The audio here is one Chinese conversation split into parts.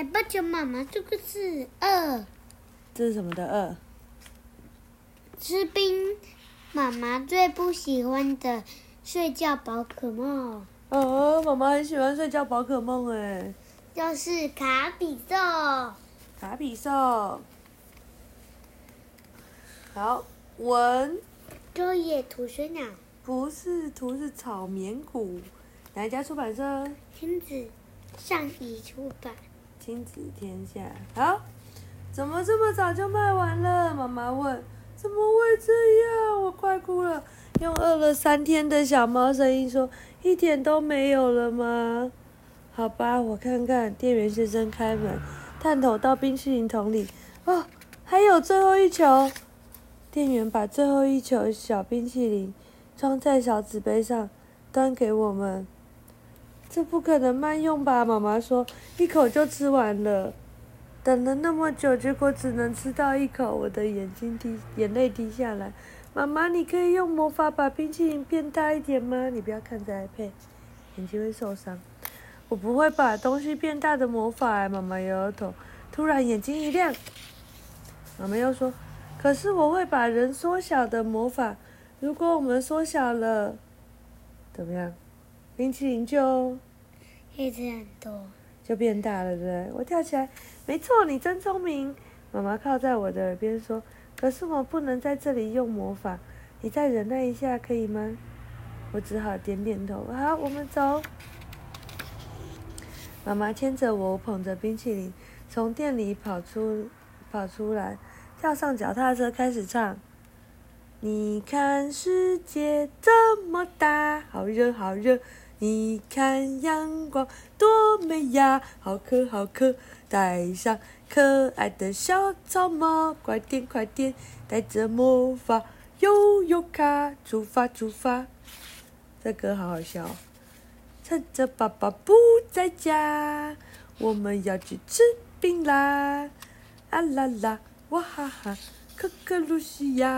哎，抱球，妈妈，这个是二。这是什么的二？吃冰。妈妈最不喜欢的睡觉宝可梦。哦，妈妈很喜欢睡觉宝可梦哎。就是卡比兽。卡比兽。好，文。周野图水鸟。不是，图是草棉谷。哪一家出版社？亲子，上谊出版。亲子天下。好，怎么这么早就卖完了？妈妈问。怎么会这样？我快哭了。用饿了三天的小猫声音说：“一点都没有了吗？”好吧，我看看。店员先生开门，探头到冰淇淋桶里。哦，还有最后一球。店员把最后一球小冰淇淋装在小纸杯上，端给我们。这不可能慢用吧？妈妈说，一口就吃完了。等了那么久，结果只能吃到一口，我的眼睛滴眼泪滴下来。妈妈，你可以用魔法把冰淇淋变大一点吗？你不要看着 iPad，眼睛会受伤。我不会把东西变大的魔法，妈妈摇摇头，突然眼睛一亮。妈妈又说，可是我会把人缩小的魔法。如果我们缩小了，怎么样？冰淇淋就可以吃很多，就变大了，对不对？我跳起来，没错，你真聪明。妈妈靠在我的耳边说：“可是我不能在这里用魔法，你再忍耐一下，可以吗？”我只好点点头。好，我们走。妈妈牵着我，我捧着冰淇淋，从店里跑出，跑出来，跳上脚踏车，开始唱。你看世界这么大，好热好热。你看阳光多美呀，好可好渴，戴上可爱的小草帽，快点快点，带着魔法悠悠卡出发出发。这歌好好笑，趁着爸爸不在家，我们要去吃冰啦！啊啦啦，哇哈哈，可可露西亚，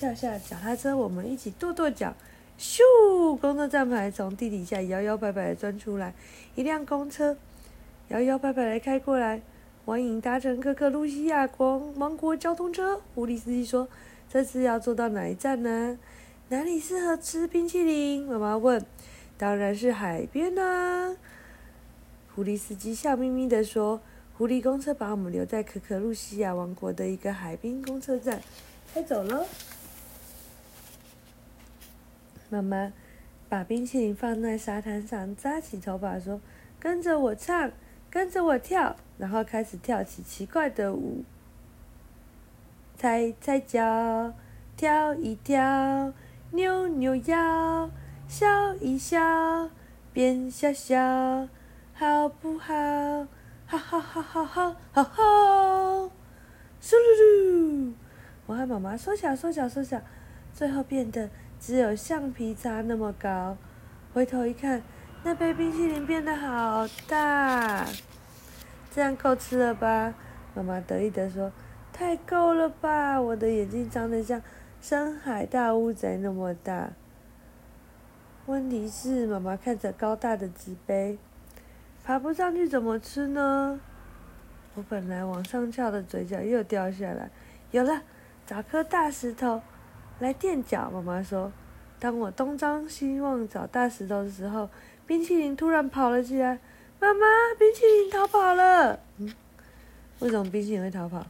跳下脚踏车，我们一起跺跺脚。咻！公车站牌从地底下摇摇摆摆的钻出来，一辆公车摇摇摆摆的开过来，欢迎搭乘可可露西亚国王国交通车。狐狸司机说：“这次要坐到哪一站呢？哪里适合吃冰淇淋？”妈妈问：“当然是海边啦！”狐狸司机笑眯眯的说：“狐狸公车把我们留在可可露西亚王国的一个海滨公车站，开走了。”妈妈把冰淇淋放在沙滩上，扎起头发说：“跟着我唱，跟着我跳。”然后开始跳起奇怪的舞，踩踩脚，跳一跳，扭扭腰，笑一笑，变小小，好不好？好好好好好好好！嗖噜噜，我和妈妈缩小缩小缩小，最后变得。只有橡皮擦那么高，回头一看，那杯冰淇淋变得好大，这样够吃了吧？妈妈得意地说：“太够了吧！”我的眼睛长得像深海大乌贼那么大。问题是，妈妈看着高大的纸杯，爬不上去怎么吃呢？我本来往上翘的嘴角又掉下来，有了，找颗大石头。来垫脚，妈妈说。当我东张西望找大石头的时候，冰淇淋突然跑了起来。妈妈，冰淇淋逃跑了。嗯，为什么冰淇淋会逃跑？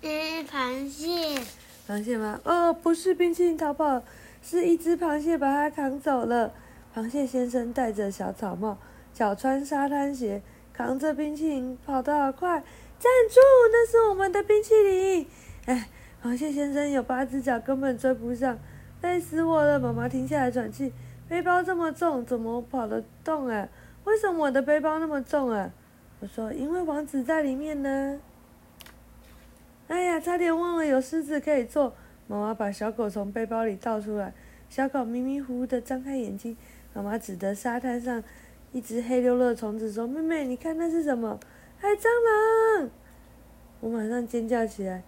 嗯，螃蟹。螃蟹吗？哦，不是，冰淇淋逃跑，是一只螃蟹把它扛走了。螃蟹先生戴着小草帽，脚穿沙滩鞋，扛着冰淇淋跑得好快。站住！那是我们的冰淇淋。哎。螃蟹先生有八只脚，根本追不上，累死我了！妈妈停下来喘气。背包这么重，怎么跑得动啊？为什么我的背包那么重啊？我说，因为王子在里面呢。哎呀，差点忘了有狮子可以坐。妈妈把小狗从背包里倒出来，小狗迷迷糊糊的张开眼睛。妈妈指着沙滩上一只黑溜溜的虫子说：“妹妹，你看那是什么？海蟑螂！”我马上尖叫起来。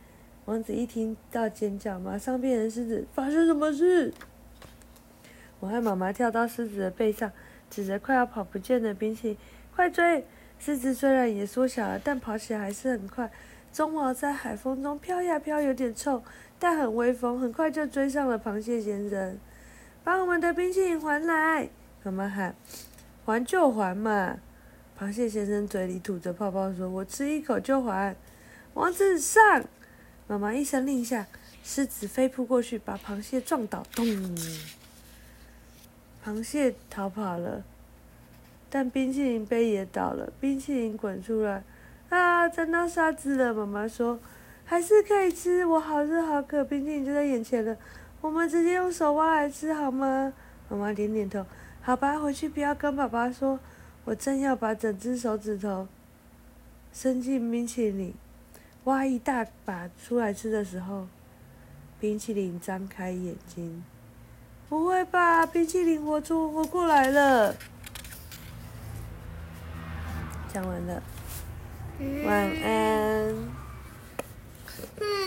王子一听到尖叫，马上变成狮子。发生什么事？我和妈妈跳到狮子的背上，指着快要跑不见的冰淇淋：“快追！狮子虽然也缩小了，但跑起来还是很快。鬃毛在海风中飘呀飘，有点臭，但很威风，很快就追上了螃蟹先生。把我们的冰淇淋还来！妈妈喊：“还就还嘛！”螃蟹先生嘴里吐着泡泡说：“我吃一口就还。”王子上！妈妈一声令下，狮子飞扑过去，把螃蟹撞倒，咚！螃蟹逃跑了，但冰淇淋杯也倒了，冰淇淋滚出来，啊，沾到沙子了。妈妈说：“还是可以吃，我好热好渴，冰淇淋就在眼前了，我们直接用手挖来吃好吗？”妈妈点点头，好吧，回去不要跟爸爸说，我正要把整只手指头伸进冰淇淋。挖一大把出来吃的时候，冰淇淋张开眼睛：“不会吧，冰淇淋活出活过来了！”讲完了，晚安。嗯